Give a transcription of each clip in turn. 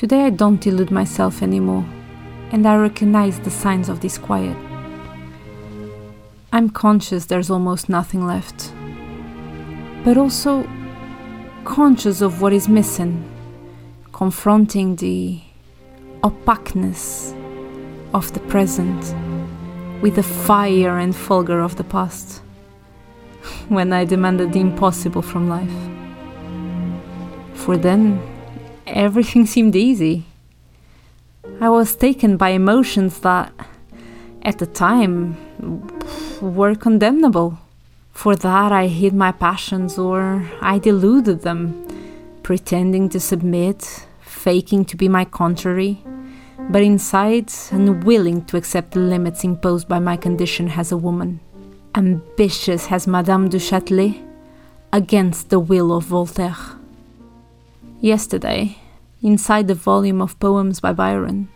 Today I don't delude myself anymore, and I recognize the signs of disquiet. I'm conscious there's almost nothing left, but also conscious of what is missing, confronting the opaqueness of the present with the fire and fulgor of the past, when I demanded the impossible from life. For then, everything seemed easy. I was taken by emotions that, at the time, were condemnable. For that, I hid my passions or I deluded them, pretending to submit, faking to be my contrary, but inside unwilling to accept the limits imposed by my condition as a woman. Ambitious as Madame du Châtelet, against the will of Voltaire. Yesterday, inside the volume of poems by Byron,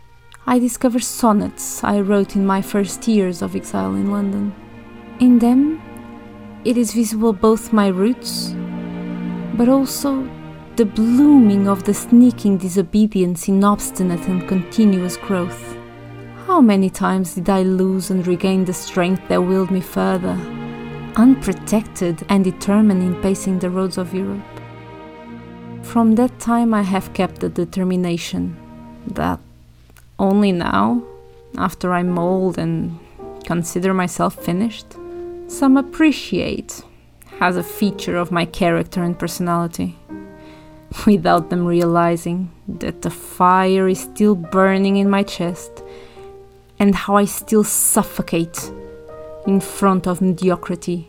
I discover sonnets I wrote in my first years of exile in London. In them, it is visible both my roots, but also the blooming of the sneaking disobedience in obstinate and continuous growth. How many times did I lose and regain the strength that willed me further, unprotected and determined in pacing the roads of Europe? From that time, I have kept the determination that only now, after I mold and consider myself finished, some appreciate as a feature of my character and personality, without them realizing that the fire is still burning in my chest and how I still suffocate in front of mediocrity,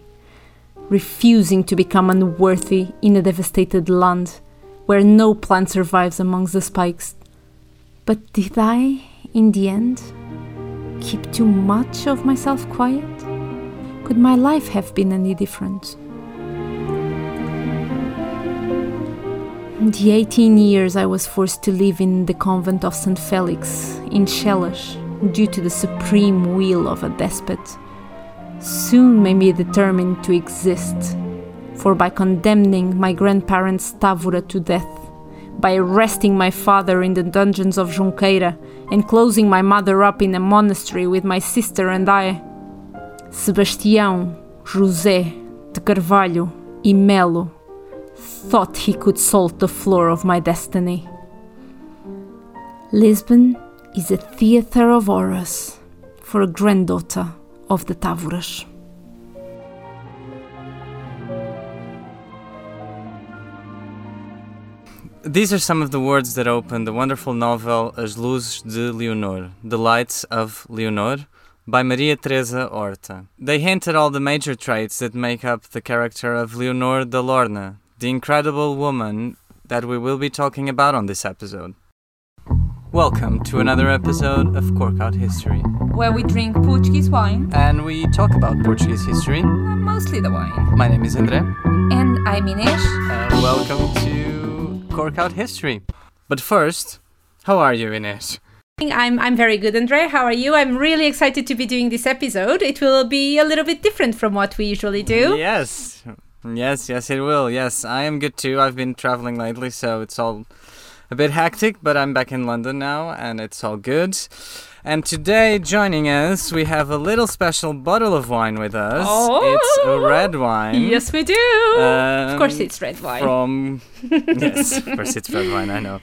refusing to become unworthy in a devastated land where no plant survives amongst the spikes. But did I, in the end, keep too much of myself quiet? Could my life have been any different? The 18 years I was forced to live in the convent of St. Felix in Chelas due to the supreme will of a despot soon made me determined to exist for by condemning my grandparents Távora to death, by arresting my father in the dungeons of Junqueira, and closing my mother up in a monastery with my sister and I, Sebastião José de Carvalho e Melo thought he could salt the floor of my destiny. Lisbon is a theatre of horrors for a granddaughter of the Távoras. These are some of the words that open the wonderful novel As Luzes de Leonor, The Lights of Leonor, by Maria Teresa Horta. They hint at all the major traits that make up the character of Leonor de Alorna, the incredible woman that we will be talking about on this episode. Welcome to another episode of Cork Out History, Where we drink Portuguese wine, and we talk about Portuguese history. mostly the wine. My name is André, And I'm Inês. and welcome to Cork Out History. But first, how are you, Ines? I'm I'm very good, Andre. How are you? I'm really excited to be doing this episode. It will be a little bit different from what we usually do. Yes. Yes, yes, it will. Yes, I am good too. I've been traveling lately, so it's all a bit hectic, but I'm back in London now, and it's all good. And today, joining us, we have a little special bottle of wine with us. Oh, It's a Oh! red wine. Yes, we do. of course, Um, it's red wine. From yes, of course it's red wine. I know,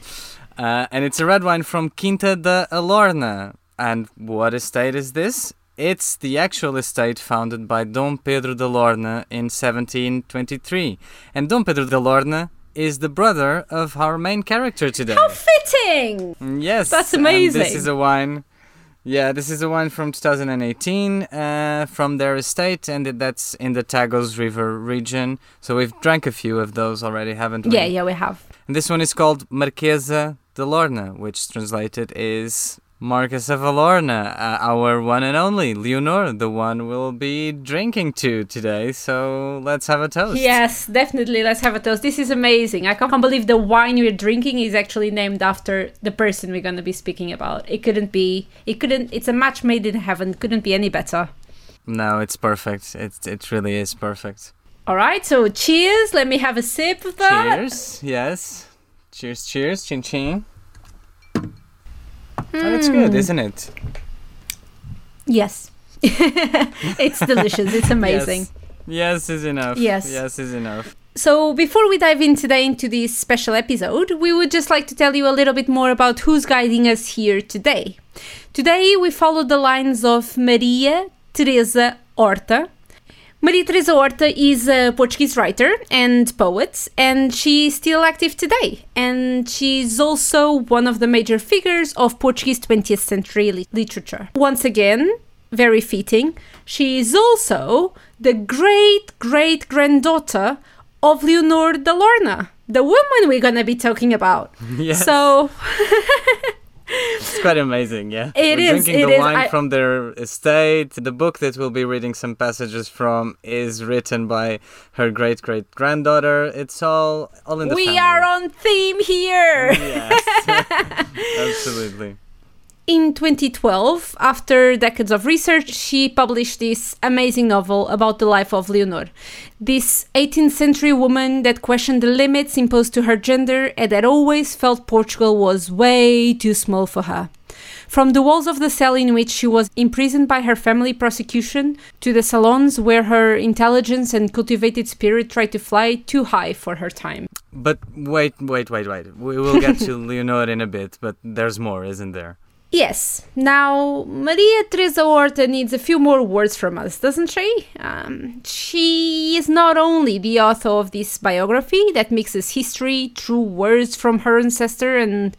uh, and it's a red wine from Quinta da Alorna. And what estate is this? It's the actual estate founded by Dom Pedro de Alorna in 1723, and Dom Pedro de Alorna is the brother of our main character today. How fitting! Yes, That's and this is a wine. Yeah, this is the one from 2018 uh, from their estate, and that's in the Tagus River region. So we've drank a few of those already, haven't we? Yeah, yeah, we have. And this one is called Marquesa de Alorna, which translated is Marquess of Alorna, uh, our one and only Leonor, the one we'll be drinking to today. So let's have a toast. Yes, definitely. Let's have a toast. This is amazing. I can't believe the wine we're drinking is actually named after the person we're going to be speaking about. It couldn't be. It couldn't. It's a match made in heaven. Couldn't be any better. No, it's perfect. It it really is perfect. All right. So cheers. Let me have a sip of that. Cheers. Yes. Cheers. Cheers. Chin chin. And it's good, Mm. isn't it? Yes. it's delicious. It's amazing. Yes, is enough. Yes. Yes, is enough. So, before we dive in today into this special episode, we would just like to tell you a little bit more about who's guiding us here today. Today, we follow the lines of Maria Teresa Horta. Maria Teresa Horta is a Portuguese writer and poet, and she's still active today. And she's also one of the major figures of Portuguese 20th century li- literature. Once again, very fitting, she is also the great great granddaughter of Leonor de Alorna, the woman we're gonna be talking about. Yes. So, It's quite amazing, yeah. It We're is, drinking it the is. wine I- from their estate. The book that we'll be reading some passages from is written by her great great granddaughter. It's all all in the we family. are on theme here. Yes. Absolutely. In 2012, after decades of research, she published this amazing novel about the life of Leonor, this 18th century woman that questioned the limits imposed to her gender and that always felt Portugal was way too small for her. From the walls of the cell in which she was imprisoned by her family prosecution to the salons where her intelligence and cultivated spirit tried to fly too high for her time. But wait, wait, wait, wait. We will get to Leonor in a bit, but there's more, isn't there? Yes. Now, Maria Teresa Horta needs a few more words from us, doesn't she? Um, she is not only the author of this biography that mixes history, true words from her ancestor, and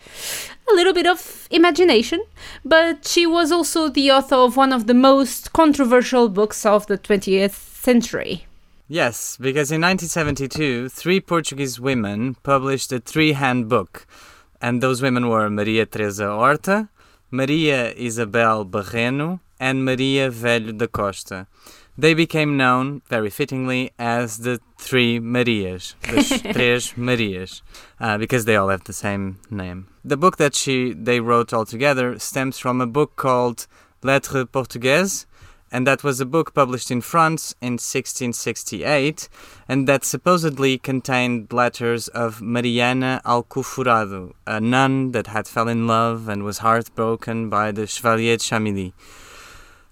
a little bit of imagination, but she was also the author of one of the most controversial books of the 20th century. Yes, because in 1972, three Portuguese women published a three-hand book, and those women were Maria Teresa Horta, Maria Isabel Barreno, and Maria Velho da Costa. They became known, very fittingly, as the Three Marias, the Três Marias, uh, because they all have the same name. The book that she they wrote all together stems from a book called Lettres Portugaises, and that was a book published in France in 1668, and that supposedly contained letters of Mariana Alcoforado, a nun that had fell in love and was heartbroken by the Chevalier de Chamilly.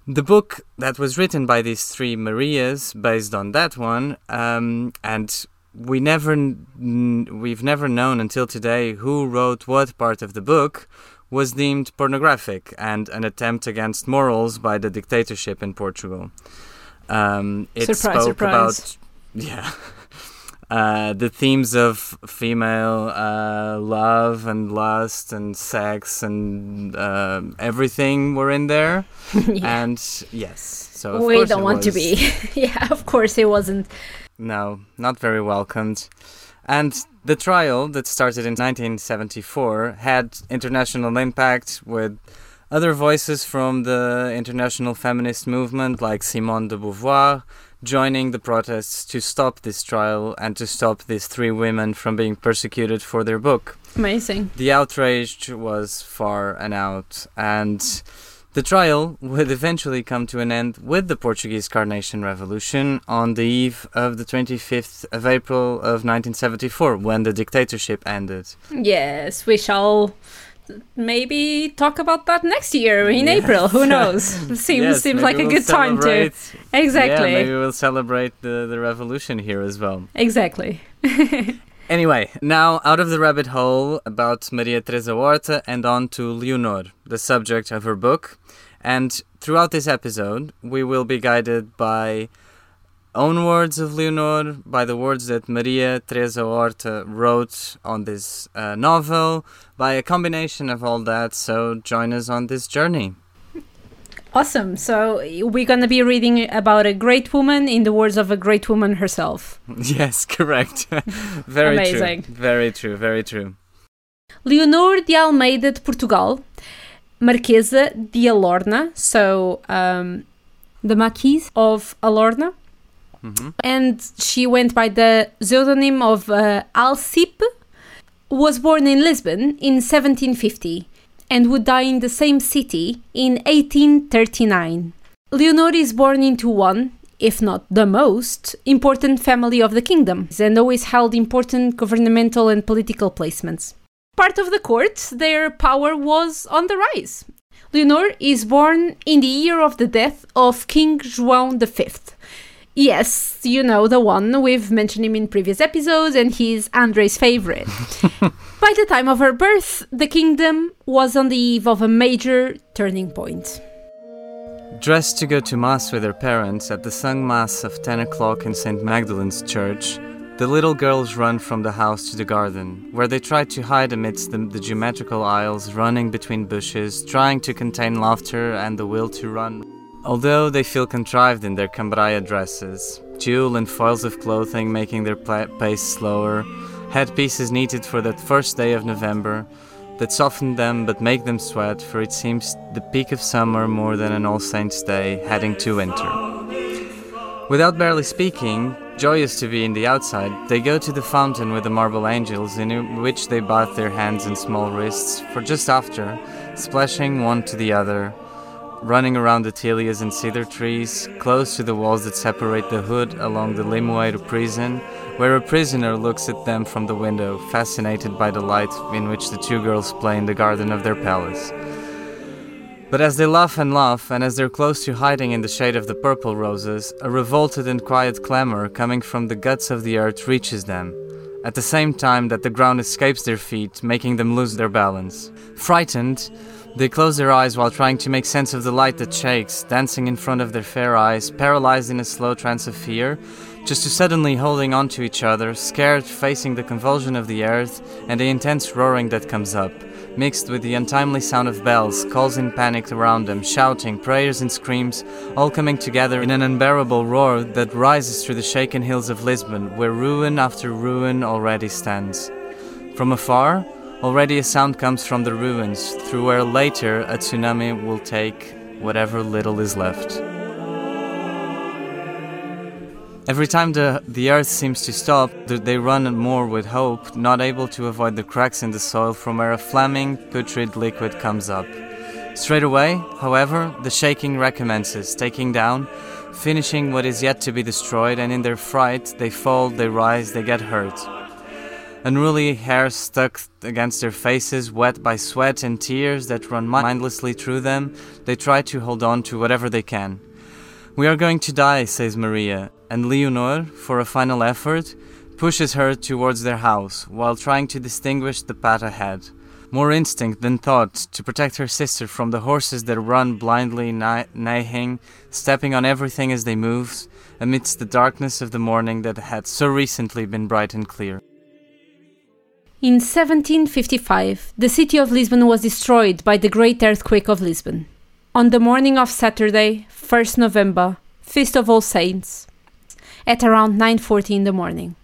The book that was written by these three Marias, based on that one, um, and we never, we've never known until today who wrote what part of the book, was deemed pornographic and an attempt against morals by the dictatorship in Portugal. Um, it Surprise, spoke surprise. about yeah. Uh, the themes of female uh, love and lust and sex and uh, everything were in there. yeah. And yes, so of we don't want to be. yeah, of course it wasn't. No, not very welcomed. And the trial that started in 1974 had international impact with other voices from the international feminist movement like Simone de Beauvoir joining the protests to stop this trial and to stop these three women from being persecuted for their book. Amazing. The outrage was far and out, and the trial would eventually come to an end with the Portuguese Carnation Revolution on the eve of the 25th of April of 1974, when the dictatorship ended. Yes, we shall maybe talk about that next year in Yeah. April. Who knows? Seems Yes, seems like a we'll good time to exactly Yeah, maybe we'll celebrate the, the revolution here as well. exactly. Anyway, now out of the rabbit hole about Maria Teresa Horta and on to Leonor, the subject of her book. And throughout this episode, we will be guided by own words of Leonor, by the words that Maria Teresa Horta wrote on this uh, novel, by a combination of all that. So join us on this journey. Awesome. So we're gonna be reading about a great woman in the words of a great woman herself. yes, correct. very Amazing. true. Very true. Very true. Leonor de Almeida de Portugal, Marquesa de Alorna, so um, the Marquise of Alorna, hmm and she went by the pseudonym of uh, Alcipe, was born in Lisbon in 1750 and would die in the same city in 1839. Leonor is born into one, if not the most, important family of the kingdom and always held important governmental and political placements. part of the court, their power was on the rise. Leonor is born in the year of the death of King João V. Yes, you know the one. We've mentioned him in previous episodes, and he's Andre's favorite. By the time of her birth, the kingdom was on the eve of a major turning point. Dressed to go to Mass with her parents at the sung Mass of 10 o'clock in St. Magdalene's Church, the little girls run from the house to the garden, where they try to hide amidst the, the, geometrical aisles, running between bushes, trying to contain laughter and the will to run. Although they feel contrived in their cambria dresses, jewel and foils of clothing making their pace slower, headpieces needed for that first day of November, that soften them but make them sweat, for it seems the peak of summer more than an All Saints' Day heading to winter. Without barely speaking, joyous to be in the outside, they go to the fountain with the marble angels, in which they bath their hands and small wrists, for just after, splashing one to the other, running around the tilias and cedar trees, close to the walls that separate the hood along the Limoeiro prison, where a prisoner looks at them from the window, fascinated by the light in which the two girls play in the garden of their palace. But as they laugh and laugh, and as they're close to hiding in the shade of the purple roses, a revolted and quiet clamor coming from the guts of the earth reaches them, at the same time that the ground escapes their feet, making them lose their balance. Frightened, they close their eyes while trying to make sense of the light that shakes, dancing in front of their fair eyes, paralyzed in a slow trance of fear, just to suddenly holding on to each other, scared, facing the convulsion of the earth and the intense roaring that comes up, mixed with the untimely sound of bells, calls in panic around them, shouting, prayers and screams, all coming together in an unbearable roar that rises through the shaken hills of Lisbon, where ruin after ruin already stands. From afar, Already a sound comes from the ruins, through where later a tsunami will take whatever little is left. Every time the, the earth seems to stop, they run more with hope, not able to avoid the cracks in the soil from where a flaming, putrid liquid comes up. Straight away, however, the shaking recommences, taking down, finishing what is yet to be destroyed, and in their fright, they fall, they rise, they get hurt unruly hair stuck against their faces, wet by sweat and tears that run mindlessly through them, they try to hold on to whatever they can. We are going to die, says Maria, and Leonor, for a final effort, pushes her towards their house, while trying to distinguish the path ahead. More instinct than thought to protect her sister from the horses that run blindly, neighing, stepping on everything as they move, amidst the darkness of the morning that had so recently been bright and clear. In 1755, the city of Lisbon was destroyed by the Great Earthquake of Lisbon. On the morning of Saturday, 1st November, Feast of All Saints, at around 9:40 in the morning.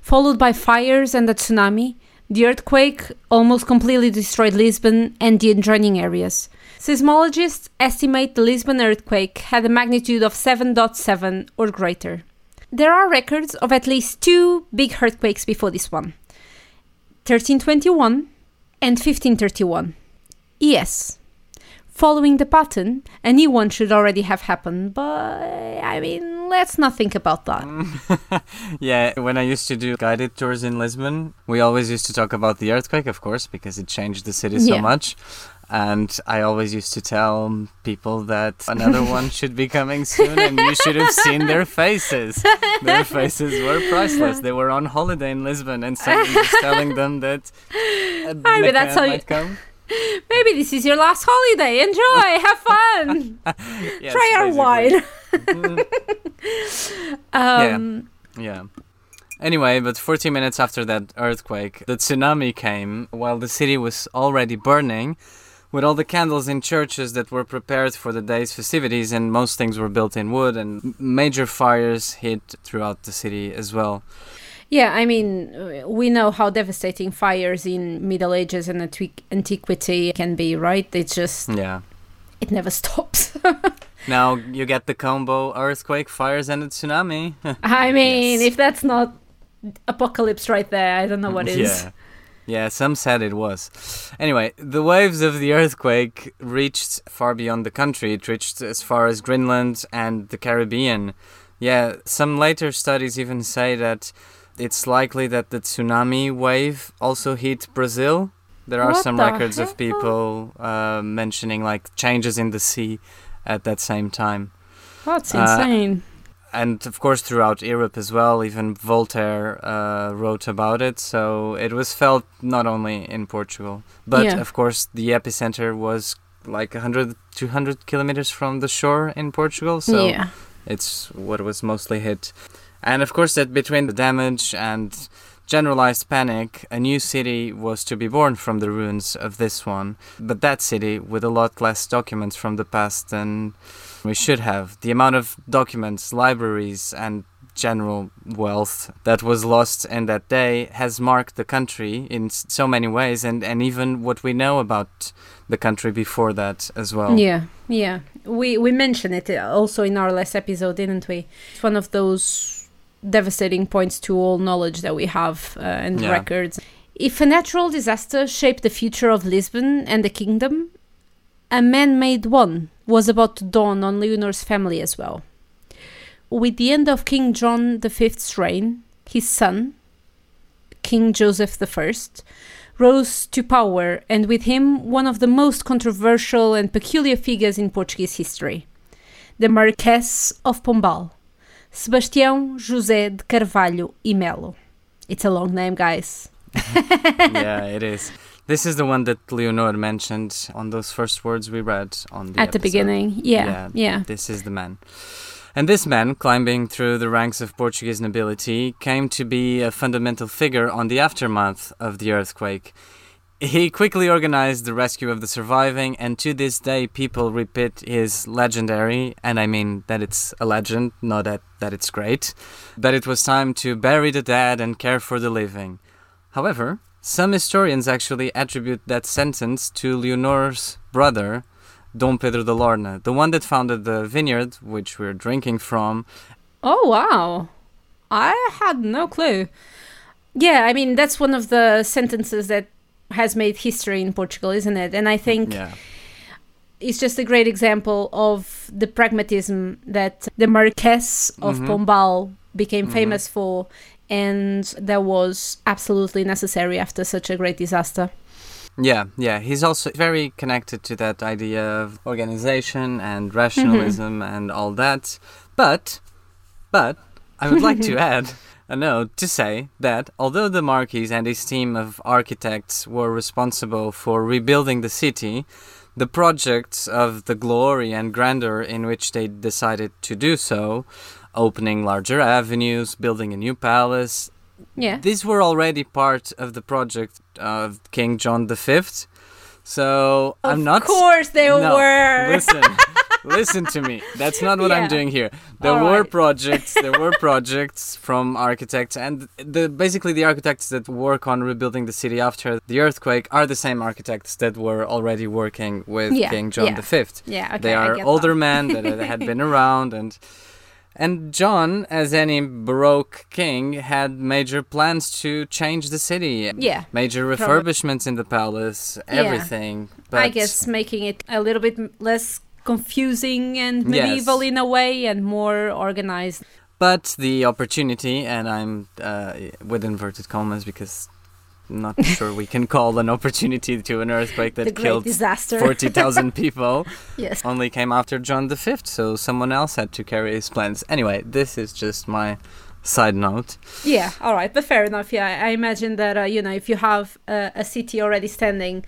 Followed by fires and a tsunami, the earthquake almost completely destroyed Lisbon and the adjoining areas. Seismologists estimate the Lisbon earthquake had a magnitude of 7.7 or greater. There are records of at least two big earthquakes before this one. 1321 and 1531. Yes. Following the pattern, a new one should already have happened, but I mean, let's not think about that. yeah, when I used to do guided tours in Lisbon, we always used to talk about the earthquake, of course, because it changed the city so yeah. much. And I always used to tell people that another one should be coming soon, and you should have seen their faces. Their faces were priceless. They were on holiday in Lisbon, and someone was telling them that Maybe that's how you come. Maybe this is your last holiday. Enjoy, have fun. yes, Try our wine. um, yeah. Yeah. Anyway, but 40 minutes after that earthquake, the tsunami came while the city was already burning with all the candles in churches that were prepared for the day's festivities, and most things were built in wood, and major fires hit throughout the city as well. Yeah, I mean, we know how devastating fires in Middle Ages and antiquity can be, right? It's just yeah, it never stops. now you get the combo: earthquake, fires, and a tsunami. I mean, yes. if that's not apocalypse right there, I don't know what is. Yeah. Yeah, some said it was. Anyway, the waves of the earthquake reached far beyond the country. It reached as far as Greenland and the Caribbean. Yeah, some later studies even say that it's likely that the tsunami wave also hit Brazil. There are What some the records of people uh, mentioning like changes in the sea at that same time. That's Uh, insane. And of course throughout Europe as well. Even Voltaire uh, wrote about it, so it was felt not only in Portugal, but Yeah. of course the epicenter was like 100, 200 kilometers from the shore in Portugal. So yeah. it's what was mostly hit, and of course that between the damage and generalized panic, a new city was to be born from the ruins of this one. But that city with a lot less documents from the past than we should have. The amount of documents, libraries, and general wealth that was lost in that day has marked the country in so many ways, and, and even what we know about the country before that as well. Yeah, yeah. We we mentioned it uh, also in our last episode, didn't we? It's one of those devastating points to all knowledge that we have uh, and Yeah. records. If a natural disaster shaped the future of Lisbon and the kingdom, a man-made one was about to dawn on Leonor's family as well. With the end of King John V's reign, his son, King Joseph I, rose to power, and with him, one of the most controversial and peculiar figures in Portuguese history, the Marquess of Pombal, Sebastião José de Carvalho e Melo. It's a long name, guys. yeah, it is. This is the one that Leonor mentioned on those first words we read on the At the beginning, yeah, Yeah. yeah, This is the man. And this man, climbing through the ranks of Portuguese nobility, came to be a fundamental figure on the aftermath of the earthquake. He quickly organized the rescue of the surviving, and to this day, people repeat his legendary, and I mean that it's a legend, not that, that it's great, that it was time to bury the dead and care for the living. However, some historians actually attribute that sentence to Leonor's brother, Don Pedro de Alorna, the one that founded the vineyard which we're drinking from. Oh wow. I had no clue. Yeah, I mean that's one of the sentences that has made history in Portugal, isn't it? And I think Yeah. it's just a great example of the pragmatism that the Marquess of Mhm. Pombal became Mhm. famous for and that was absolutely necessary after such a great disaster. Yeah, yeah. He's also very connected to that idea of organization and rationalism mm-hmm. and all that. But, but, I would like to add a note to say that although the Marquis and his team of architects were responsible for rebuilding the city, the projects of the glory and grandeur in which they decided to do so, opening larger avenues, building a new palace, Yeah. these were already part of the project of King John V. So I'm not. of course they no, were. Listen, listen to me. That's not what Yeah. I'm doing here. There All were right. projects. There were projects from architects, and the basically the architects that work on rebuilding the city after the earthquake are the same architects that were already working with Yeah, King John yeah. V. Yeah, okay. they are older that. men that had been around and and John, as any baroque king, had major plans to change the city. Yeah. Major Probably. refurbishments in the palace, everything. But I guess making it a little bit less confusing and Yes. medieval in a way and more organized. But the opportunity, and I'm uh, with inverted commas because I'm not sure we can call an opportunity to an earthquake that killed disaster. 40,000 people. yes. only came after John V, so someone else had to carry his plans. Anyway, this is just my side note. Yeah, all right, but fair enough. Yeah, I I imagine that uh, you know if you have uh, a city already standing,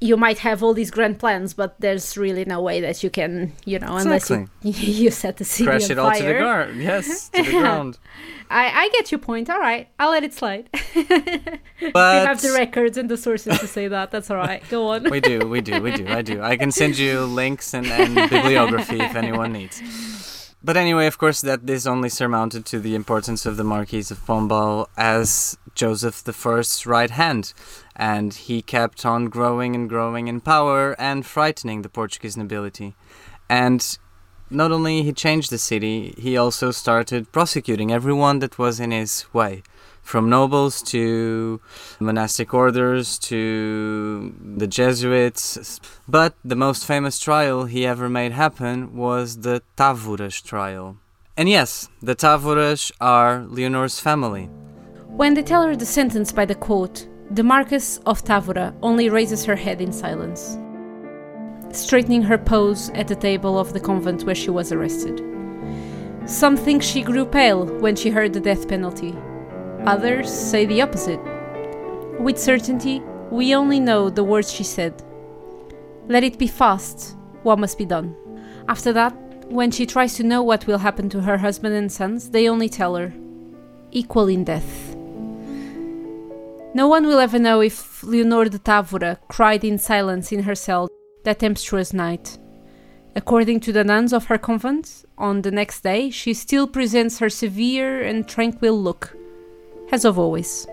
you might have all these grand plans, but there's really no way that you can, you know, unless you, you set the city Crash on it all to the ground. Yes, to the ground. I, I get your point. All right, I'll let it slide. But have the records and the sources to say that. That's all right. Go on. we do, we do, we do. I do. I can send you links and, and bibliography if anyone needs. But anyway, of course, that this only surmounted to the importance of the Marquis of Pombal as Joseph I's right hand, and he kept on growing and growing in power and frightening the Portuguese nobility. And not only he changed the city, he also started prosecuting everyone that was in his way, from nobles to monastic orders to the Jesuits. But the most famous trial he ever made happen was the Távoras trial. And yes, the Távoras are Leonor's family. When they tell her the sentence by the court, the Marquess of Távora only raises her head in silence, straightening her pose at the table of the convent where she was arrested. Some think she grew pale when she heard the death penalty. Others say the opposite. With certainty, we only know the words she said. Let it be fast, what must be done. After that, when she tries to know what will happen to her husband and sons, they only tell her equal in death. No one will ever know if Leonor de Távora cried in silence in her cell that tempestuous night. According to the nuns of her convent, on the next day she still presents her severe and tranquil look, as of always.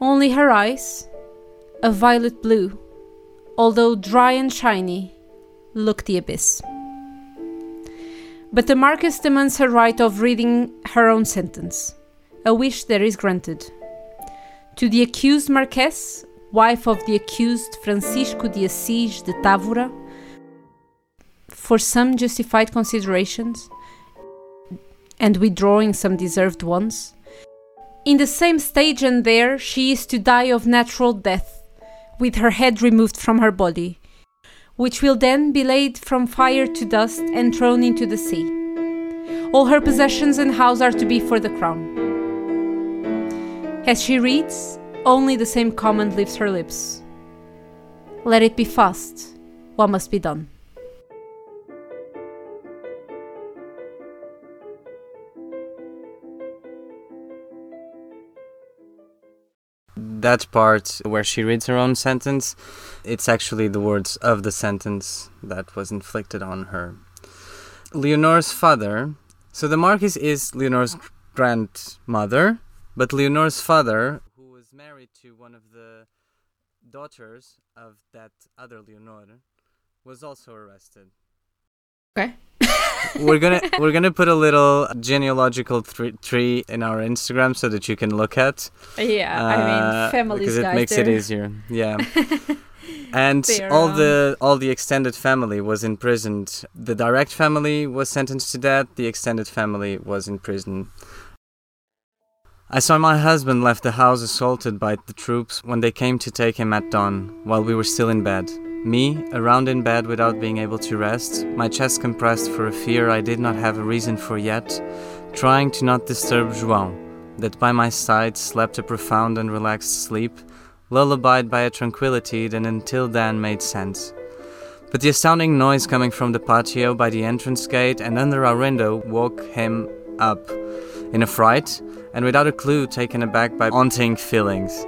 Only her eyes, a violet blue, although dry and shiny, look the abyss. But the Marquess demands her right of reading her own sentence, a wish that is granted. To the accused Marquess, wife of the accused Francisco de Assis de Távora, for some justified considerations and withdrawing some deserved ones, in the same stage and there she is to die of natural death, with her head removed from her body, which will then be laid from fire to dust and thrown into the sea. All her possessions and house are to be for the crown. As she reads, only the same comment leaves her lips. Let it be fast, what must be done. that part where she reads her own sentence, it's actually the words of the sentence that was inflicted on her. Leonor's father, so the Marquis is Leonor's grandmother, but Leonor's father, who was married to one of the daughters of that other Leonor, was also arrested. Okay. we're gonna we're gonna put a little genealogical th- tree in our Instagram so that you can look at. Yeah, uh, I mean uh, families, because it guys, makes they're... it easier. Yeah. and all the all the extended family was imprisoned. The direct family was sentenced to death. The extended family was in prison. I saw my husband left the house assaulted by the troops when they came to take him at dawn, while we were still in bed. Me, around in bed without being able to rest, my chest compressed for a fear I did not have a reason for yet, trying to not disturb João, that by my side slept a profound and relaxed sleep, lullabied by a tranquility that until then made sense. But the astounding noise coming from the patio by the entrance gate and under our window woke him up, in a fright, and without a clue taken aback by haunting feelings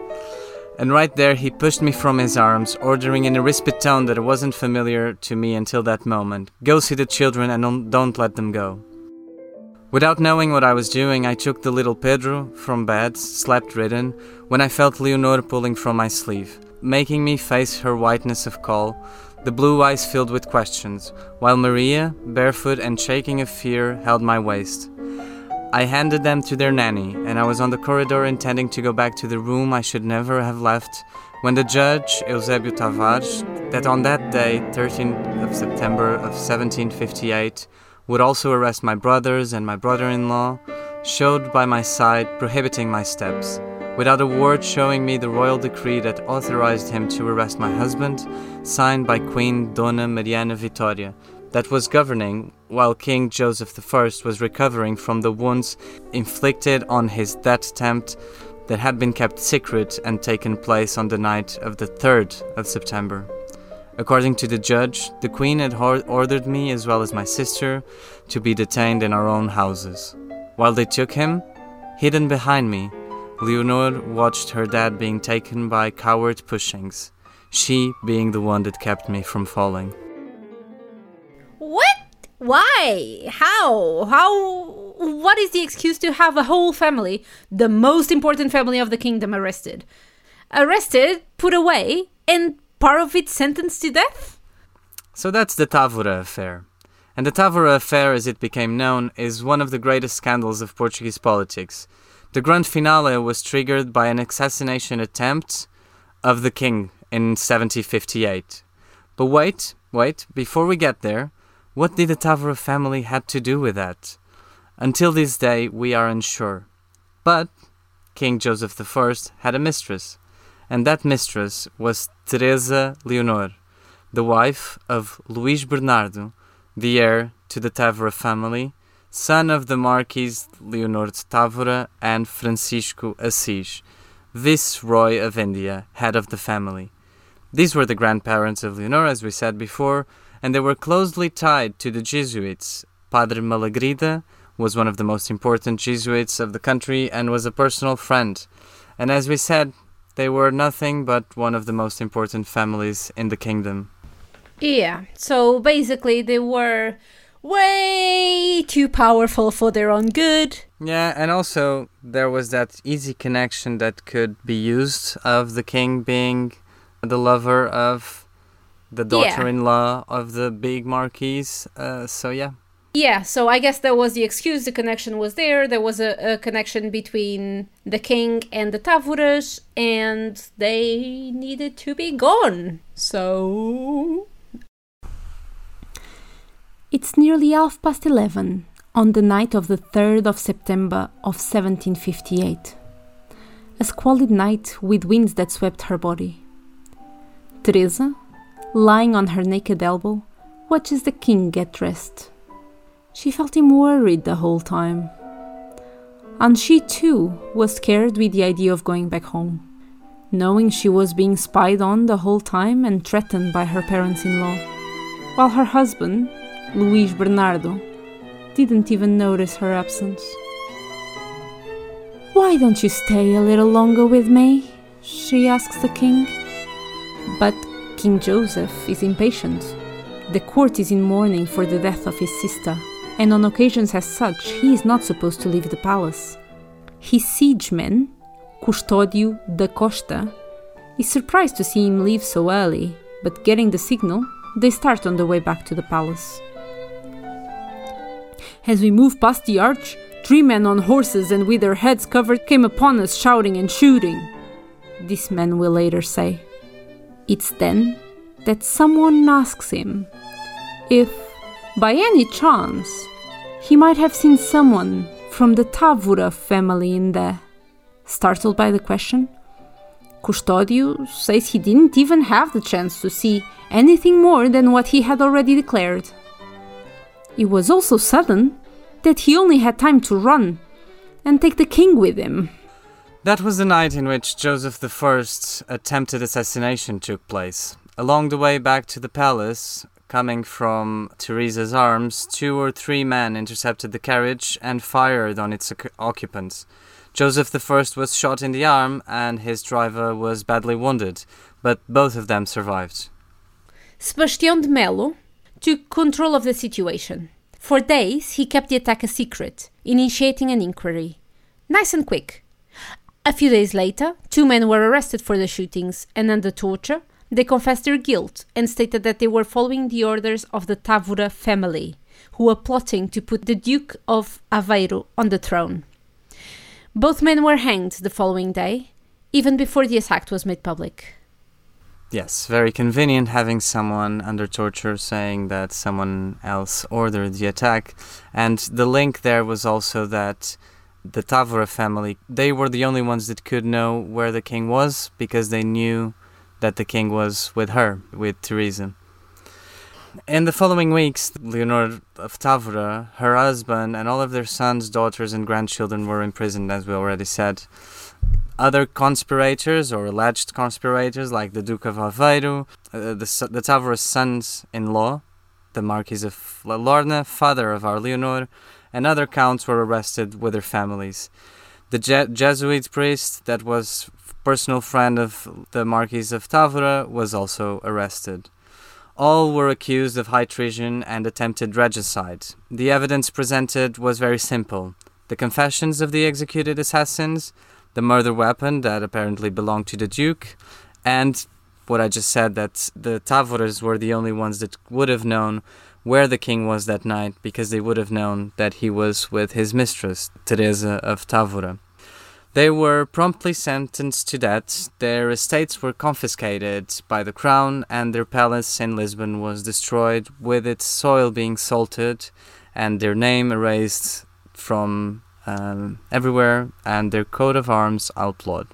and right there he pushed me from his arms, ordering in a whispered tone that wasn't familiar to me until that moment Go see the children and don't, let them go. Without knowing what I was doing, I took the little Pedro from bed, slept ridden, when I felt Leonor pulling from my sleeve, making me face her whiteness of caul, the blue eyes filled with questions, while Maria, barefoot and shaking of fear, held my waist. I handed them to their nanny, and I was on the corridor intending to go back to the room I should never have left when the judge, Eusebio Tavares, that on that day, 13th of September of 1758, would also arrest my brothers and my brother in law, showed by my side, prohibiting my steps, without a word showing me the royal decree that authorized him to arrest my husband, signed by Queen Dona Mariana Vitoria, that was governing while King Joseph I was recovering from the wounds inflicted on his death attempt that had been kept secret and taken place on the night of the 3rd of September. According to the judge, the Queen had ordered me, as well as my sister, to be detained in our own houses. While they took him, hidden behind me, Leonor watched her dad being taken by coward pushings, she being the one that kept me from falling. Why? How? How? What is the excuse to have a whole family, the most important family of the kingdom, arrested? Arrested, put away, and part of it sentenced to death? So that's the Távora affair. And the Távora affair, as it became known, is one of the greatest scandals of Portuguese politics. The grand finale was triggered by an assassination attempt of the king in 1758. But wait, wait, before we get there, what did the Távora family had to do with that? Until this day, we are unsure. But King Joseph I had a mistress, and that mistress was Teresa Leonor, the wife of Luís Bernardo, the heir to the Távora family, son of the Marquis Leonor de Távora and Francisco Assis, Viceroy of India, head of the family. These were the grandparents of Leonor, as we said before, and they were closely tied to the Jesuits. Padre Malagrida was one of the most important Jesuits of the country and was a personal friend. And as we said, they were nothing but one of the most important families in the kingdom. Yeah, so basically they were way too powerful for their own good. Yeah, and also there was that easy connection that could be used of the king being the lover of the daughter-in-law of the big marquise. Uh, so yeah. Yeah, so I guess that was the excuse. The connection was there. There was a, a connection between the king and the Távoras, and they needed to be gone. So. It's nearly half past eleven on the night of the 3rd of September of 1758. A squalid night with winds that swept her body. Teresa, lying on her naked elbow, watches the king get dressed. She felt him worried the whole time. And she too was scared with the idea of going back home, knowing she was being spied on the whole time and threatened by her parents in law, while her husband, Luís Bernardo, didn't even notice her absence. Why don't you stay a little longer with me? she asks the king. But King Joseph is impatient. The court is in mourning for the death of his sister, and on occasions as such, he is not supposed to leave the palace. His siegeman, Custodio da Costa, is surprised to see him leave so early, but getting the signal, they start on the way back to the palace. As we moved past the arch, three men on horses and with their heads covered came upon us shouting and shooting. This man will later say. It's then that someone asks him if, by any chance, he might have seen someone from the Távora family in there. Startled by the question, Custodio says he didn't even have the chance to see anything more than what he had already declared. It was also sudden that he only had time to run and take the king with him. That was the night in which Joseph I's attempted assassination took place. Along the way back to the palace, coming from Teresa's arms, two or three men intercepted the carriage and fired on its occupants. Joseph I was shot in the arm and his driver was badly wounded, but both of them survived. Sebastião de Melo took control of the situation. For days, he kept the attack a secret, initiating an inquiry. Nice and quick. A few days later, two men were arrested for the shootings, and under torture, they confessed their guilt and stated that they were following the orders of the Távora family, who were plotting to put the Duke of Aveiro on the throne. Both men were hanged the following day, even before the attack was made public. Yes, very convenient having someone under torture saying that someone else ordered the attack. And the link there was also that the Távora family, they were the only ones that could know where the king was because they knew that the king was with her, with Teresa. In the following weeks, Leonor of Távora, her husband, and all of their sons, daughters, and grandchildren were imprisoned, as we already said. Other conspirators or alleged conspirators, like the Duke of Aveiro, uh, the, the sons in law, the Marquis of Alorna, father of our Leonor, and other counts were arrested with their families. The Je- Jesuit priest, that was personal friend of the Marquis of Távora, was also arrested. All were accused of high treason and attempted regicide. The evidence presented was very simple the confessions of the executed assassins, the murder weapon that apparently belonged to the Duke, and what I just said that the Távoras were the only ones that would have known where the king was that night because they would have known that he was with his mistress, Teresa of Távora. They were promptly sentenced to death, their estates were confiscated by the crown, and their palace in Lisbon was destroyed, with its soil being salted and their name erased from um, everywhere and their coat of arms outlawed.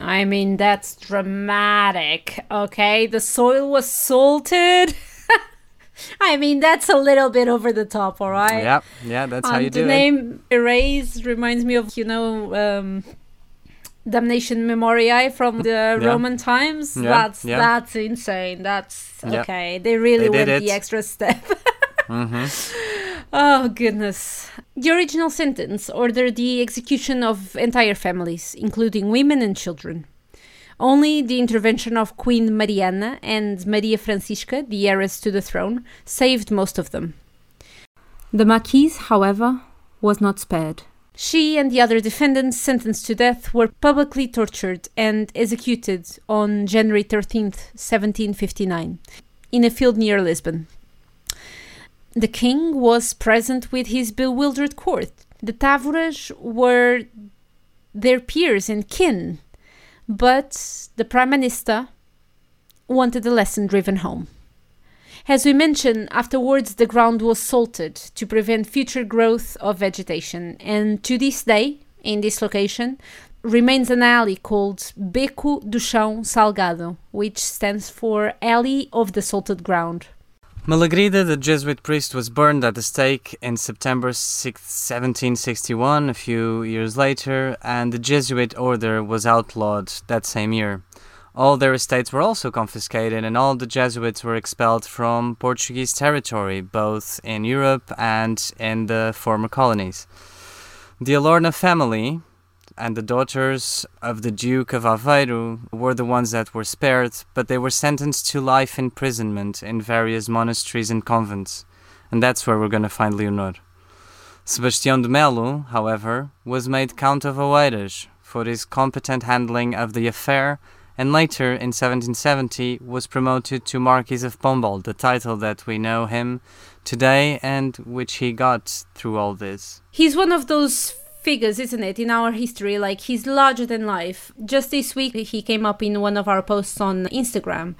I mean, that's dramatic, okay? The soil was salted. I mean, that's a little bit over the top, all right? Yeah, yeah, that's how Um, you do it. The name Erase reminds me of, you know, um, Damnatio Memoriae from the Roman times. Yeah, That's yeah. that's insane. That's Yeah. okay. They really They went the extra step. hmm Oh, goodness. The original sentence ordered the execution of entire families, including women and children. Only the intervention of Queen Mariana and Maria Francisca, the heiress to the throne, saved most of them. The Marquise, however, was not spared. She and the other defendants sentenced to death were publicly tortured and executed on January 13th, 1759, in a field near Lisbon. The king was present with his bewildered court. The Távoras were their peers and kin, but the prime minister wanted the lesson driven home. As we mentioned, afterwards the ground was salted to prevent future growth of vegetation, and to this day, in this location, remains an alley called Beco do Chão Salgado, which stands for Alley of the Salted Ground. Malagrida, the Jesuit priest, was burned at the stake in September 6, 1761, a few years later, and the Jesuit order was outlawed that same year. All their estates were also confiscated, and all the Jesuits were expelled from Portuguese territory, both in Europe and in the former colonies. The Alorna family and the daughters of the Duke of Aveiro were the ones that were spared, but they were sentenced to life imprisonment in various monasteries and convents, and that's where we're going to find Leonor. Sebastião de Melo, however, was made Count of Oeiras for his competent handling of the affair, and later, in 1770, was promoted to Marquis of Pombal, the title that we know him today and which he got through all this. He's one of those figures, isn't it, in our history? Like, he's larger than life. Just this week, he came up in one of our posts on Instagram,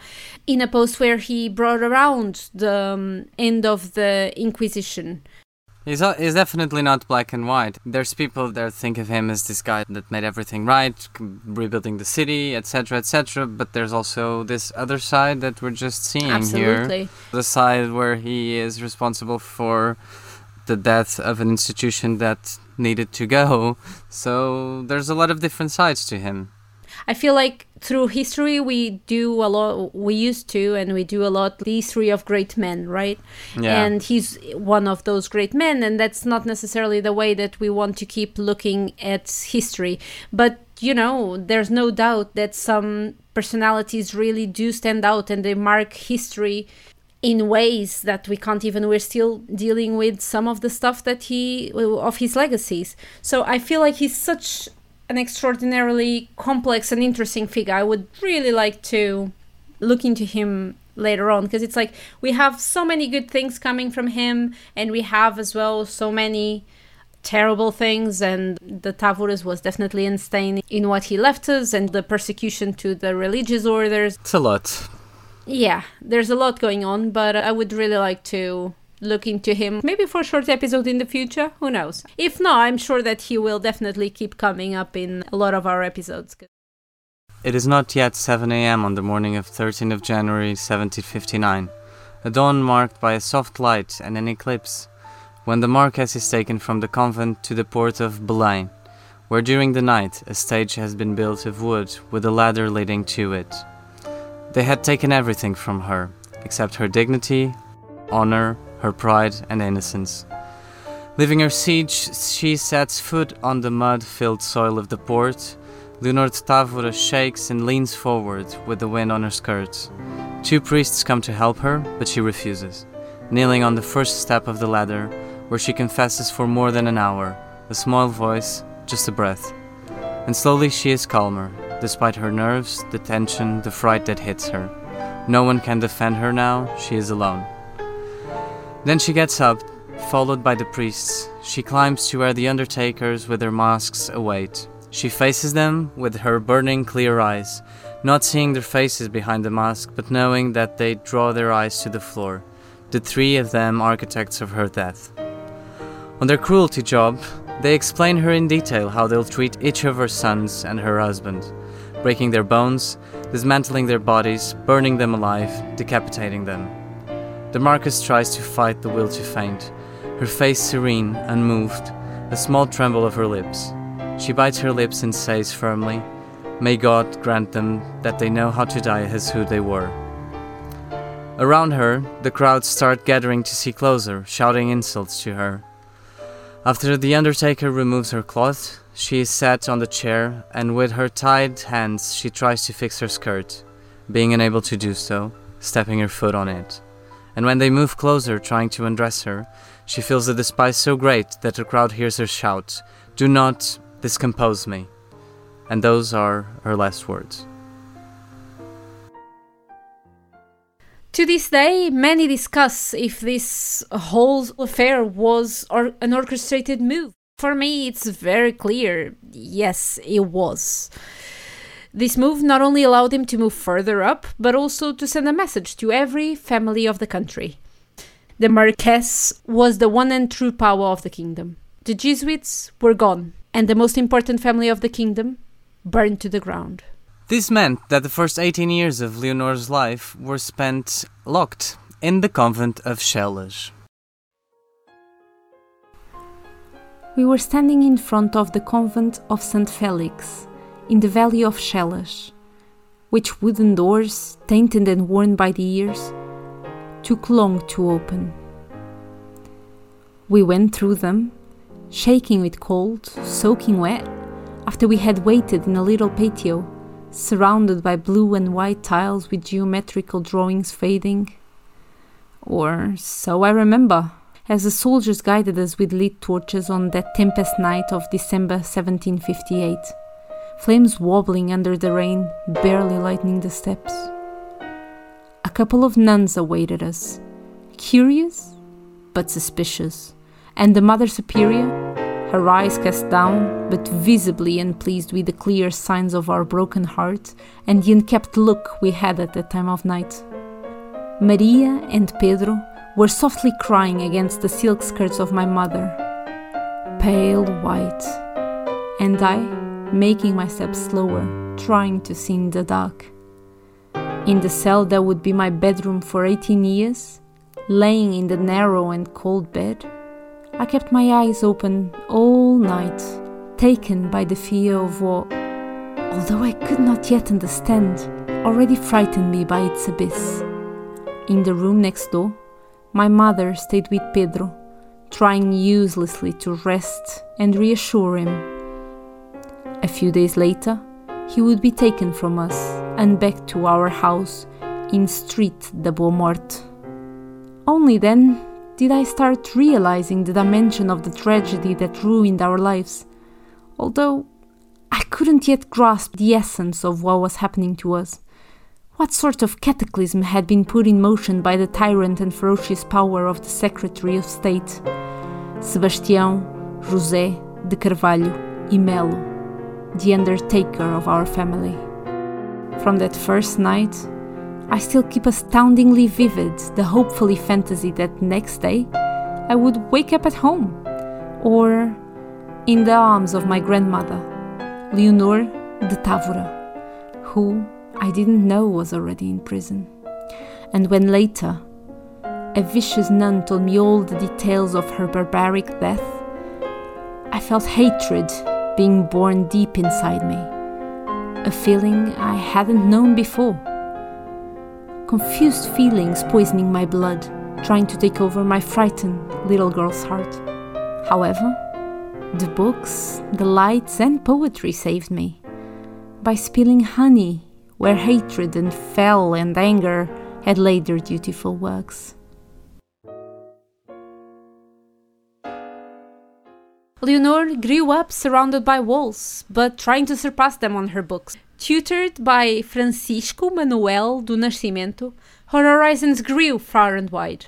in a post where he brought around the um, end of the Inquisition. He's, he's definitely not black and white. There's people that think of him as this guy that made everything right, rebuilding the city, etc., etc. But there's also this other side that we're just seeing here. The side where he is responsible for the death of an institution that needed to go. So there's a lot of different sides to him. I feel like through history we do a lot we used to and we do a lot the history of great men, right? Yeah. And he's one of those great men and that's not necessarily the way that we want to keep looking at history. But you know, there's no doubt that some personalities really do stand out and they mark history in ways that we can't even we're still dealing with some of the stuff that he of his legacies. So i feel like he's such an extraordinarily complex and interesting figure. I would really like to look into him later on because it's like we have so many good things coming from him and we have as well so many terrible things and the Távoras was definitely insane in what he left us and the persecution to the religious orders. It's a lot. Yeah, there's a lot going on, but I would really like to look into him maybe for a short episode in the future. Who knows? If not, I'm sure that he will definitely keep coming up in a lot of our episodes. It is not yet 7 a.m. on the morning of 13th of January 1759, a dawn marked by a soft light and an eclipse, when the Marquess is taken from the convent to the port of Belém, where during the night a stage has been built of wood with a ladder leading to it. They had taken everything from her, except her dignity, honor, her pride, and innocence. Leaving her siege, she sets foot on the mud filled soil of the port. Leonor de Távora shakes and leans forward with the wind on her skirts. Two priests come to help her, but she refuses, kneeling on the first step of the ladder, where she confesses for more than an hour, a small voice, just a breath. And slowly she is calmer, despite her nerves, the tension, the fright that hits her. No one can defend her now, she is alone. Then she gets up, followed by the priests. She climbs to where the undertakers with their masks await. She faces them with her burning clear eyes, not seeing their faces behind the mask, but knowing that they draw their eyes to the floor, the three of them architects of her death. On their cruelty job, they explain her in detail how they'll treat each of her sons and her husband. Breaking their bones, dismantling their bodies, burning them alive, decapitating them. Demarcus tries to fight the will to faint, her face serene, unmoved, a small tremble of her lips. She bites her lips and says firmly, May God grant them that they know how to die as who they were. Around her, the crowds start gathering to see closer, shouting insults to her. After the undertaker removes her cloth, she is sat on the chair, and with her tied hands, she tries to fix her skirt, being unable to do so, stepping her foot on it. And when they move closer, trying to undress her, she feels a despise so great that the crowd hears her shout, Do not discompose me. And those are her last words. To this day, many discuss if this whole affair was or an orchestrated move. For me, it's very clear yes, it was. This move not only allowed him to move further up, but also to send a message to every family of the country. The Marquess was the one and true power of the kingdom. The Jesuits were gone, and the most important family of the kingdom burned to the ground. This meant that the first 18 years of Leonor's life were spent locked in the convent of Chelas. We were standing in front of the convent of St. Felix, in the valley of Chelas, which wooden doors, tainted and worn by the years, took long to open. We went through them, shaking with cold, soaking wet, after we had waited in a little patio, surrounded by blue and white tiles with geometrical drawings fading. Or so I remember, as the soldiers guided us with lit torches on that tempest night of December 1758, flames wobbling under the rain, barely lighting the steps. A couple of nuns awaited us, curious but suspicious, and the Mother Superior, her eyes cast down, but visibly unpleased with the clear signs of our broken heart and the unkept look we had at that time of night. Maria and Pedro were softly crying against the silk skirts of my mother, pale white, and I making my steps slower, trying to see in the dark. In the cell that would be my bedroom for 18 years, laying in the narrow and cold bed, I kept my eyes open all night, taken by the fear of what, although I could not yet understand, already frightened me by its abyss. In the room next door, my mother stayed with Pedro, trying uselessly to rest and reassure him. A few days later, he would be taken from us and back to our house in Street de Boa Only then did I start realizing the dimension of the tragedy that ruined our lives, although I couldn't yet grasp the essence of what was happening to us. What sort of cataclysm had been put in motion by the tyrant and ferocious power of the Secretary of State, Sebastião José de Carvalho e Melo, the undertaker of our family? From that first night, I still keep astoundingly vivid the hopefully fantasy that next day I would wake up at home or in the arms of my grandmother, Leonor de Távora, who I didn't know was already in prison. And when later a vicious nun told me all the details of her barbaric death, I felt hatred being born deep inside me, a feeling I hadn't known before confused feelings poisoning my blood, trying to take over my frightened little girl's heart. However, the books, the lights, and poetry saved me by spilling honey where hatred and fel and anger had laid their dutiful works. Leonor grew up surrounded by walls, but trying to surpass them on her books. Tutored by Francisco Manuel do Nascimento, her horizons grew far and wide.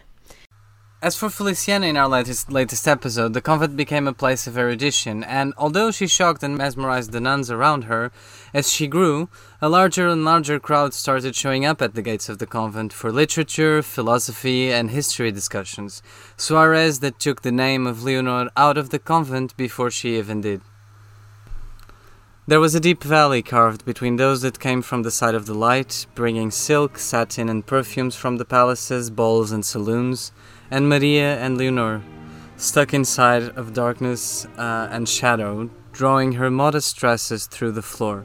As for Feliciana in our latest, latest episode, the convent became a place of erudition, and although she shocked and mesmerized the nuns around her, as she grew, a larger and larger crowd started showing up at the gates of the convent for literature, philosophy, and history discussions. Suarez that took the name of Leonor out of the convent before she even did. There was a deep valley carved between those that came from the side of the light, bringing silk, satin, and perfumes from the palaces, balls, and saloons, and Maria and Leonor, stuck inside of darkness uh, and shadow, drawing her modest dresses through the floor.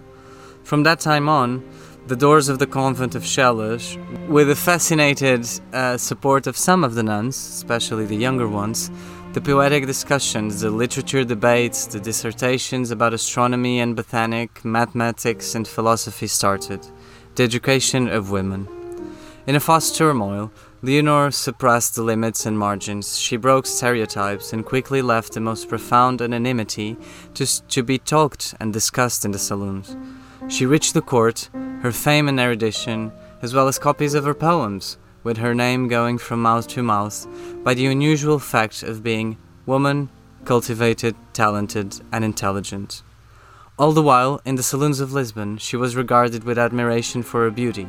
From that time on, the doors of the convent of Chelas, with the fascinated uh, support of some of the nuns, especially the younger ones, the poetic discussions, the literature debates, the dissertations about astronomy and botanic, mathematics and philosophy started. The education of women. In a fast turmoil, Leonor suppressed the limits and margins. She broke stereotypes and quickly left the most profound anonymity to, to be talked and discussed in the saloons. She reached the court, her fame and erudition, as well as copies of her poems, with her name going from mouth to mouth by the unusual fact of being woman, cultivated, talented, and intelligent. All the while, in the saloons of Lisbon, she was regarded with admiration for her beauty,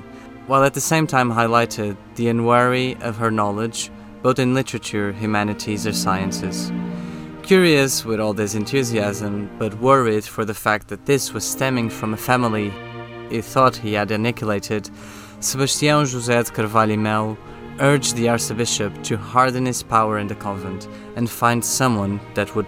while at the same time highlighted the unwary of her knowledge, both in literature, humanities, or sciences. Curious with all this enthusiasm, but worried for the fact that this was stemming from a family he thought he had annihilated, Sebastião José de Carvalho Melo urged the archbishop to harden his power in the convent and find someone that would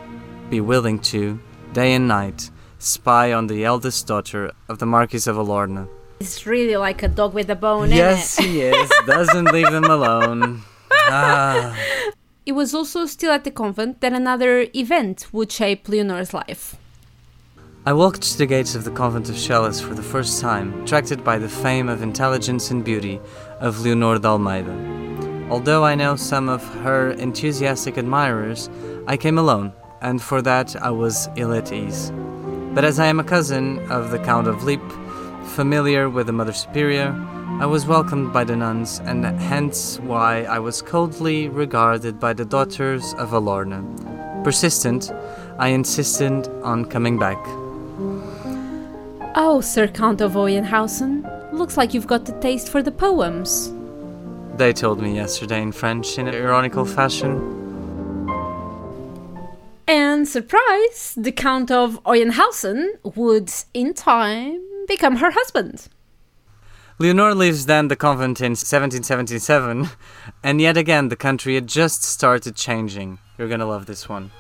be willing to, day and night, spy on the eldest daughter of the Marquis of Alorna. It's really like a dog with a bone, yes, isn't it? he is. Doesn't leave them alone. Ah. It was also still at the convent that another event would shape Leonor's life. I walked to the gates of the convent of Chelas for the first time, attracted by the fame of intelligence and beauty of Leonor de Almeida. Although I know some of her enthusiastic admirers, I came alone, and for that I was ill at ease. But as I am a cousin of the Count of Lippe, familiar with the Mother Superior, I was welcomed by the nuns, and hence why I was coldly regarded by the daughters of Alorna. Persistent, I insisted on coming back. Oh, Sir Count of Oeynhausen, looks like you've got the taste for the poems. They told me yesterday in French in an ironical fashion. And surprise, the Count of Oeynhausen would, in time, become her husband. Leonor leaves then the convent in 1777, and yet again the country had just started changing. You're gonna love this one.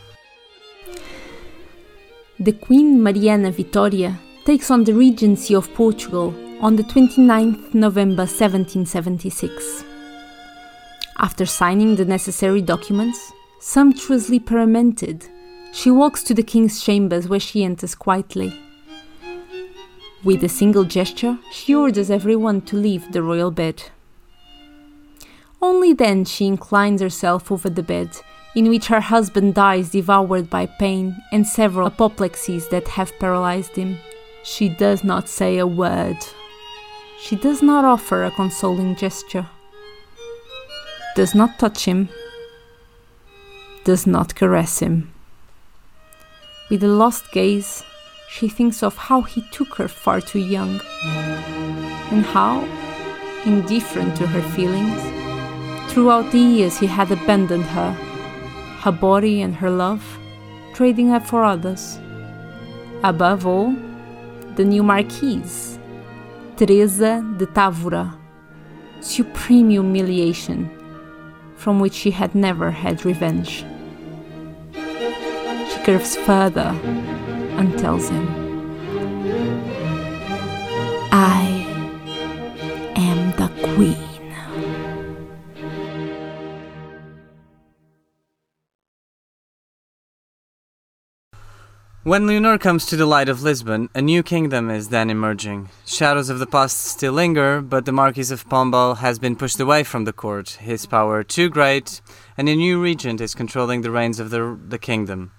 The Queen Mariana Vitoria takes on the regency of Portugal on the 29th November 1776. After signing the necessary documents, sumptuously paramented, she walks to the king's chambers where she enters quietly. With a single gesture, she orders everyone to leave the royal bed. Only then she inclines herself over the bed, in which her husband dies devoured by pain and several apoplexies that have paralyzed him. She does not say a word. She does not offer a consoling gesture. Does not touch him. Does not caress him. With a lost gaze, she thinks of how he took her far too young, and how, indifferent to her feelings, throughout the years he had abandoned her, her body and her love, trading her for others. Above all, the new Marquise, Teresa de Távora, supreme humiliation from which she had never had revenge. She curves further and tells him, I am the queen. When Leonor comes to the light of Lisbon, a new kingdom is then emerging. Shadows of the past still linger, but the Marquis of Pombal has been pushed away from the court, his power too great, and a new regent is controlling the reins of the, the kingdom.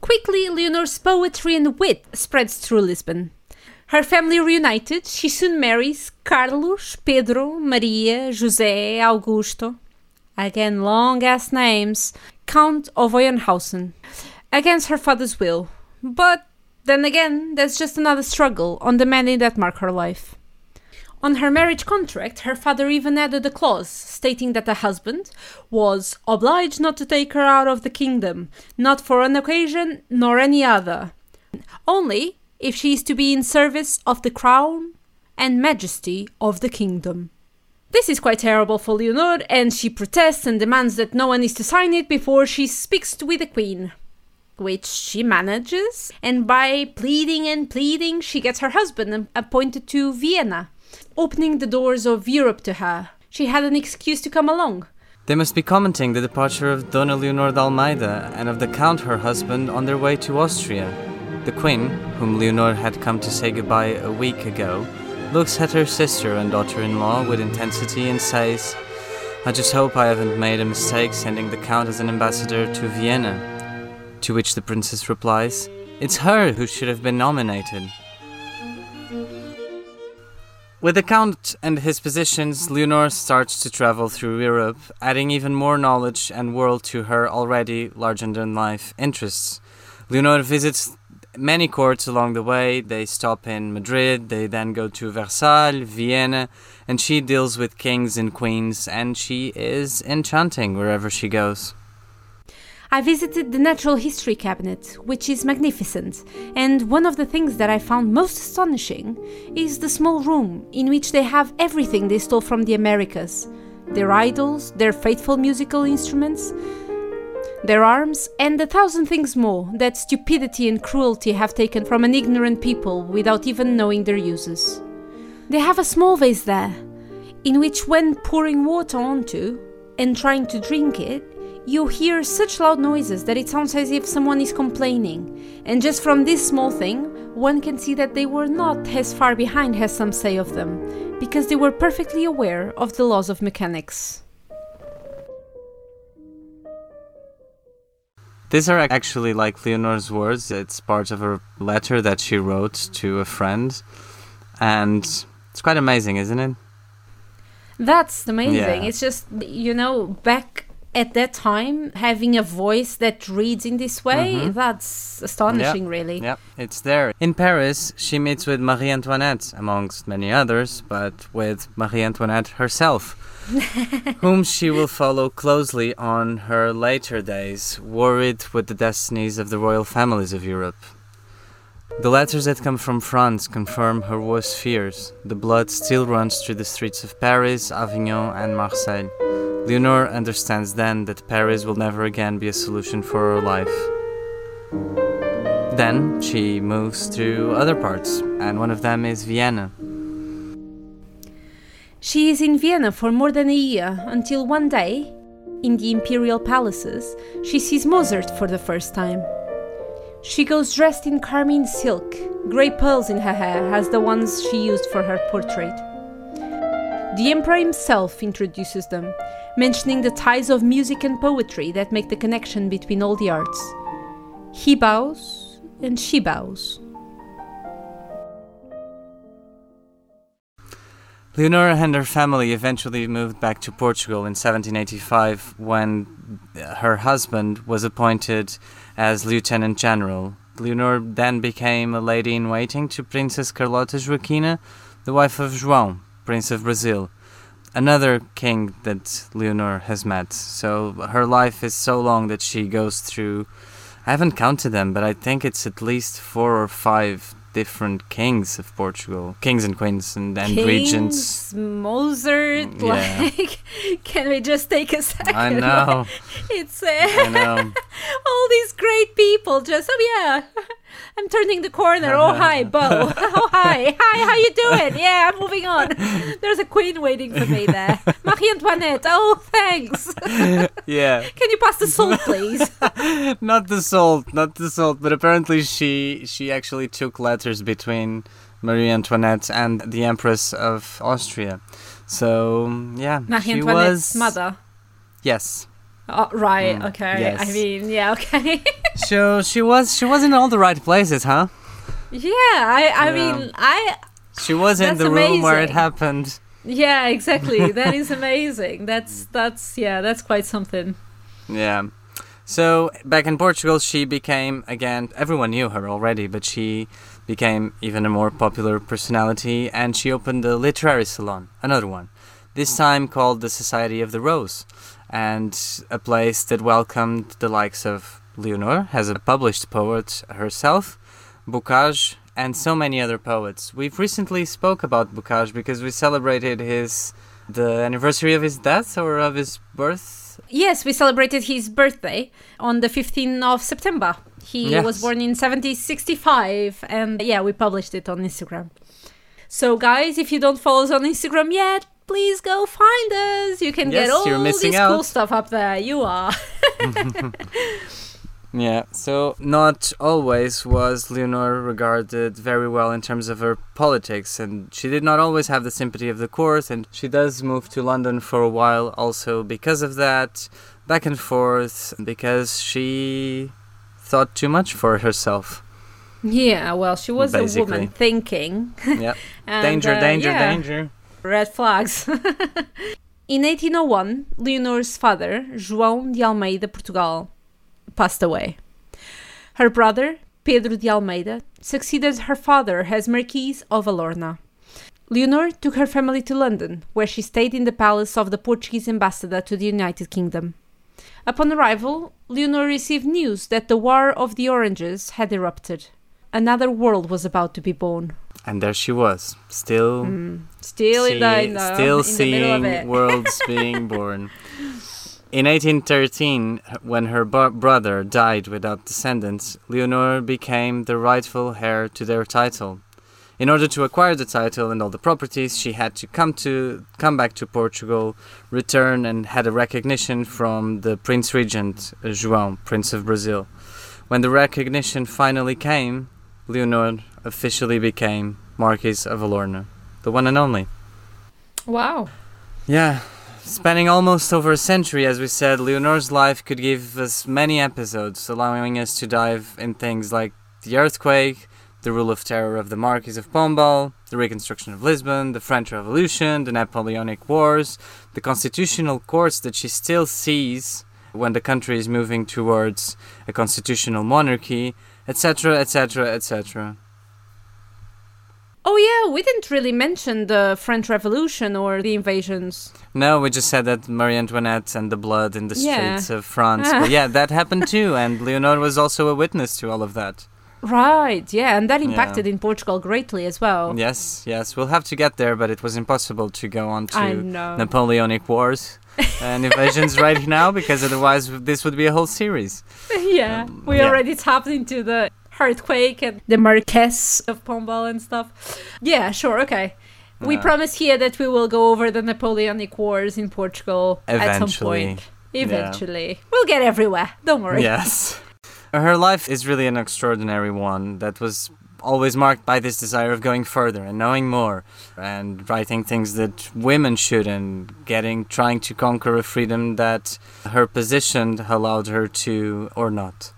Quickly, Leonor's poetry and wit spreads through Lisbon. Her family reunited, she soon marries Carlos, Pedro, Maria, José, Augusto. Again, long ass names. Count of Oeynhausen. Against her father's will. But then again, that's just another struggle on the many that mark her life. On her marriage contract, her father even added a clause stating that the husband was obliged not to take her out of the kingdom, not for an occasion nor any other. Only if she is to be in service of the crown and majesty of the kingdom. This is quite terrible for Leonor, and she protests and demands that no one is to sign it before she speaks with the queen. Which she manages, and by pleading and pleading, she gets her husband appointed to Vienna, opening the doors of Europe to her. She had an excuse to come along. They must be commenting the departure of Dona Leonor de and of the Count, her husband, on their way to Austria. The Queen, whom Leonor had come to say goodbye a week ago, looks at her sister and daughter in law with intensity and says, I just hope I haven't made a mistake sending the Count as an ambassador to Vienna. To which the princess replies, It's her who should have been nominated. With the Count and his positions, Leonor starts to travel through Europe, adding even more knowledge and world to her already larger than life interests. Leonor visits many courts along the way. They stop in Madrid, they then go to Versailles, Vienna, and she deals with kings and queens, and she is enchanting wherever she goes. I visited the Natural History Cabinet, which is magnificent, and one of the things that I found most astonishing is the small room in which they have everything they stole from the Americas their idols, their faithful musical instruments, their arms, and a thousand things more that stupidity and cruelty have taken from an ignorant people without even knowing their uses. They have a small vase there, in which, when pouring water onto and trying to drink it, you hear such loud noises that it sounds as if someone is complaining. And just from this small thing, one can see that they were not as far behind as some say of them, because they were perfectly aware of the laws of mechanics. These are actually like Leonor's words. It's part of a letter that she wrote to a friend. And it's quite amazing, isn't it? That's amazing. Yeah. It's just, you know, back at that time, having a voice that reads in this way, Mhm. that's astonishing, really. yeah it's there. In Paris, she meets with Marie Antoinette, amongst many others, but with Marie Antoinette herself, whom she will follow closely on her later days, worried with the destinies of the royal families of Europe. The letters that come from France confirm her worst fears. The blood still runs through the streets of Paris, Avignon, and Marseille. Leonor understands then that Paris will never again be a solution for her life. Then she moves to other parts, and one of them is Vienna. She is in Vienna for more than a year until one day, in the imperial palaces, she sees Mozart for the first time. She goes dressed in carmine silk, grey pearls in her hair as the ones she used for her portrait. The emperor himself introduces them, mentioning the ties of music and poetry that make the connection between all the arts. He bows and she bows. Leonora and her family eventually moved back to Portugal in 1785 when uh, her husband was appointed as Lieutenant General. Leonor then became a lady in waiting to Princess Carlota Joaquina, the wife of João, Prince of Brazil, another king that Leonor has met. So her life is so long that she goes through. I haven't counted them, but I think it's at least four or five different kings of Portugal, kings and queens and, and regents. Mozart, Yeah. like, can we just take a second? I know, It's I uh, know. all these great people just, oh yeah, I'm turning the corner. Oh, hi, Bo. Oh, hi. Hi, how you doing? Yeah, I'm moving on. There's a queen waiting for me there. Marie Antoinette. Oh, thanks. Yeah, Can you pass the salt, please? not the salt, not the salt. But apparently, she she actually took letters between Marie Antoinette and the Empress of Austria. So yeah, Marie she Antoinette's was mother. Yes. Oh, right. Mm, okay. yes. I mean, yeah. Okay. So she was she was in all the right places, huh? yeah. I. I Yeah. mean, I. She was in the room where it happened. Yeah. Exactly. That is amazing. That's. That's. Yeah. That's quite something. Yeah. So back in Portugal, she became again. Everyone knew her already, but she became even a more popular personality, and she opened a literary salon, another one, this time called the Society of the Rose, and a place that welcomed the likes of Leonor, as a published poet herself, Bocage, and so many other poets. We've recently spoke about Bocage because we celebrated his the anniversary of his death or of his birth. Yes, we celebrated his birthday on the 15th of September. He Yes. was born in 1765, and yeah, we published it on Instagram. So, guys, if you don't follow us on Instagram yet, please go find us. You can Yes, get all this cool stuff up there. You are. Yeah, so not always was Leonor regarded very well in terms of her politics, and she did not always have the sympathy of the court, and she does move to London for a while also because of that, back and forth, because she thought too much for herself. Yeah, well, she was a woman thinking. Yeah, and, danger, uh, danger, yeah, danger. Red flags. In 1801, Leonor's father, João de Almeida Portugal, passed away. Her brother, Pedro de Almeida, succeeded her father as Marquis of Alorna. Leonor took her family to London, where she stayed in the palace of the Portuguese ambassador to the United Kingdom. Upon arrival, Leonor received news that the War of the Oranges had erupted. Another world was about to be born. And there she was, still, Mm, Still in the, in the, still in seeing worlds being born. In 1813, when her brother died without descendants, Leonor became the rightful heir to their title. In order to acquire the title and all the properties, she had to come to come back to Portugal, return, and had a recognition from the Prince Regent João, Prince of Brazil. When the recognition finally came, Leonor officially became Marquis of Alorna, the one and only. Wow. Yeah, spanning almost over a century, as we said, Leonor's life could give us many episodes, allowing us to dive in things like the earthquake, the rule of terror of the Marquis of Pombal, the reconstruction of Lisbon, the French Revolution, the Napoleonic Wars, the constitutional courts that she still sees when the country is moving towards a constitutional monarchy, etc., etc., etc. Oh yeah, we didn't really mention the French Revolution or the invasions. No, we just said that Marie Antoinette and the blood in the Yeah. streets of France. but yeah, that happened too, and Leonor was also a witness to all of that. Right, yeah, and that Yeah. impacted in Portugal greatly as well. Yes, yes, we'll have to get there, but it was impossible to go on to. Napoleonic Wars and invasions right now, because otherwise this would be a whole series. yeah, Um, we yeah. already tapped into the earthquake and the Marquess of Pombal and stuff. Yeah, sure, okay. We Yeah. promise here that we will go over the Napoleonic Wars in Portugal at some point. Eventually. We'll get everywhere. Don't worry. Yes. Her life is really an extraordinary one that was always marked by this desire of going further and knowing more and writing things that women should and getting trying to conquer a freedom that her position allowed her to or not.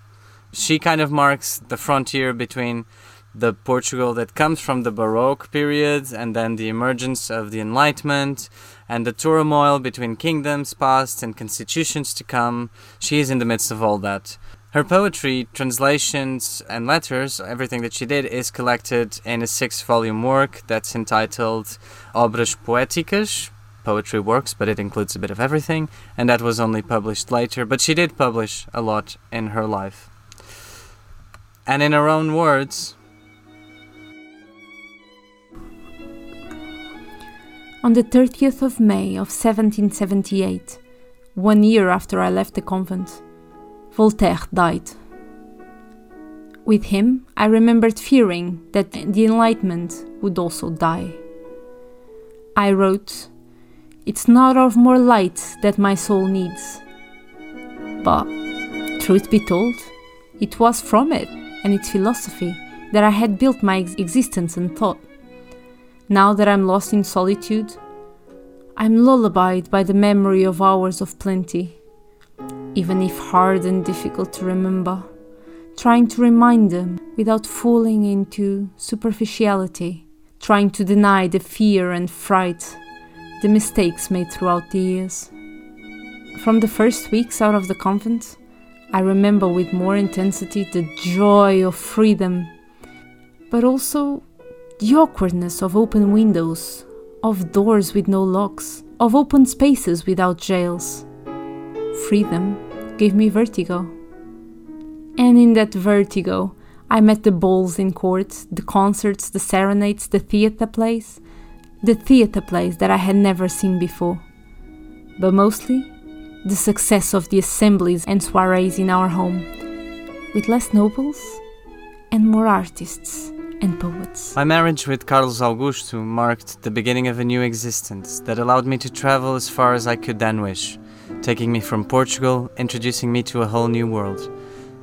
She kind of marks the frontier between the Portugal that comes from the Baroque period and then the emergence of the Enlightenment and the turmoil between kingdoms past and constitutions to come. She is in the midst of all that. Her poetry, translations, and letters, everything that she did, is collected in a six volume work that's entitled Obras Poéticas, poetry works, but it includes a bit of everything, and that was only published later. But she did publish a lot in her life. And in her own words, On the 30th of May of 1778, one year after I left the convent, Voltaire died. With him, I remembered fearing that the Enlightenment would also die. I wrote, It's not of more light that my soul needs. But, truth be told, it was from it and its philosophy that I had built my ex- existence and thought. Now that I'm lost in solitude, I'm lullabied by the memory of hours of plenty, even if hard and difficult to remember, trying to remind them without falling into superficiality, trying to deny the fear and fright, the mistakes made throughout the years. From the first weeks out of the convent, I remember with more intensity the joy of freedom, but also the awkwardness of open windows, of doors with no locks, of open spaces without jails. Freedom gave me vertigo. And in that vertigo, I met the balls in court, the concerts, the serenades, the theatre plays, the theatre plays that I had never seen before. But mostly, the success of the assemblies and soirees in our home, with less nobles and more artists and poets. My marriage with Carlos Augusto marked the beginning of a new existence that allowed me to travel as far as I could then wish, taking me from Portugal, introducing me to a whole new world.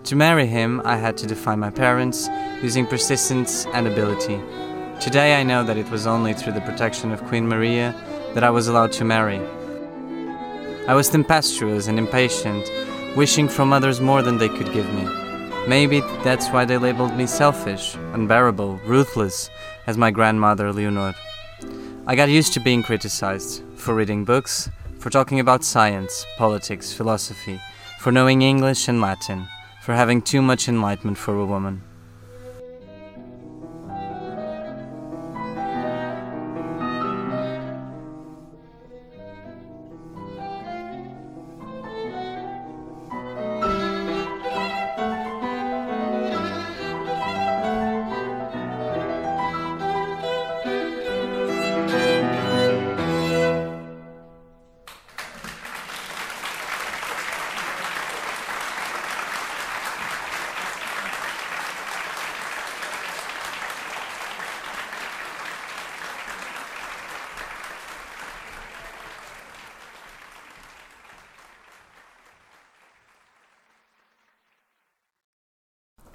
To marry him, I had to defy my parents, using persistence and ability. Today I know that it was only through the protection of Queen Maria that I was allowed to marry. I was tempestuous and impatient, wishing from others more than they could give me. Maybe that's why they labeled me selfish, unbearable, ruthless, as my grandmother Leonor. I got used to being criticized for reading books, for talking about science, politics, philosophy, for knowing English and Latin, for having too much enlightenment for a woman.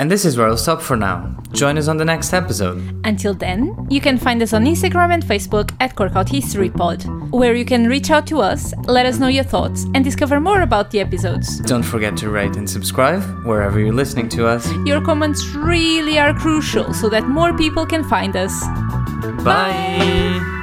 And this is where I'll stop for now. Join us on the next episode. Until then, you can find us on Instagram and Facebook at Corkout History Pod, where you can reach out to us, let us know your thoughts, and discover more about the episodes. Don't forget to rate and subscribe wherever you're listening to us. Your comments really are crucial so that more people can find us. Bye. Bye.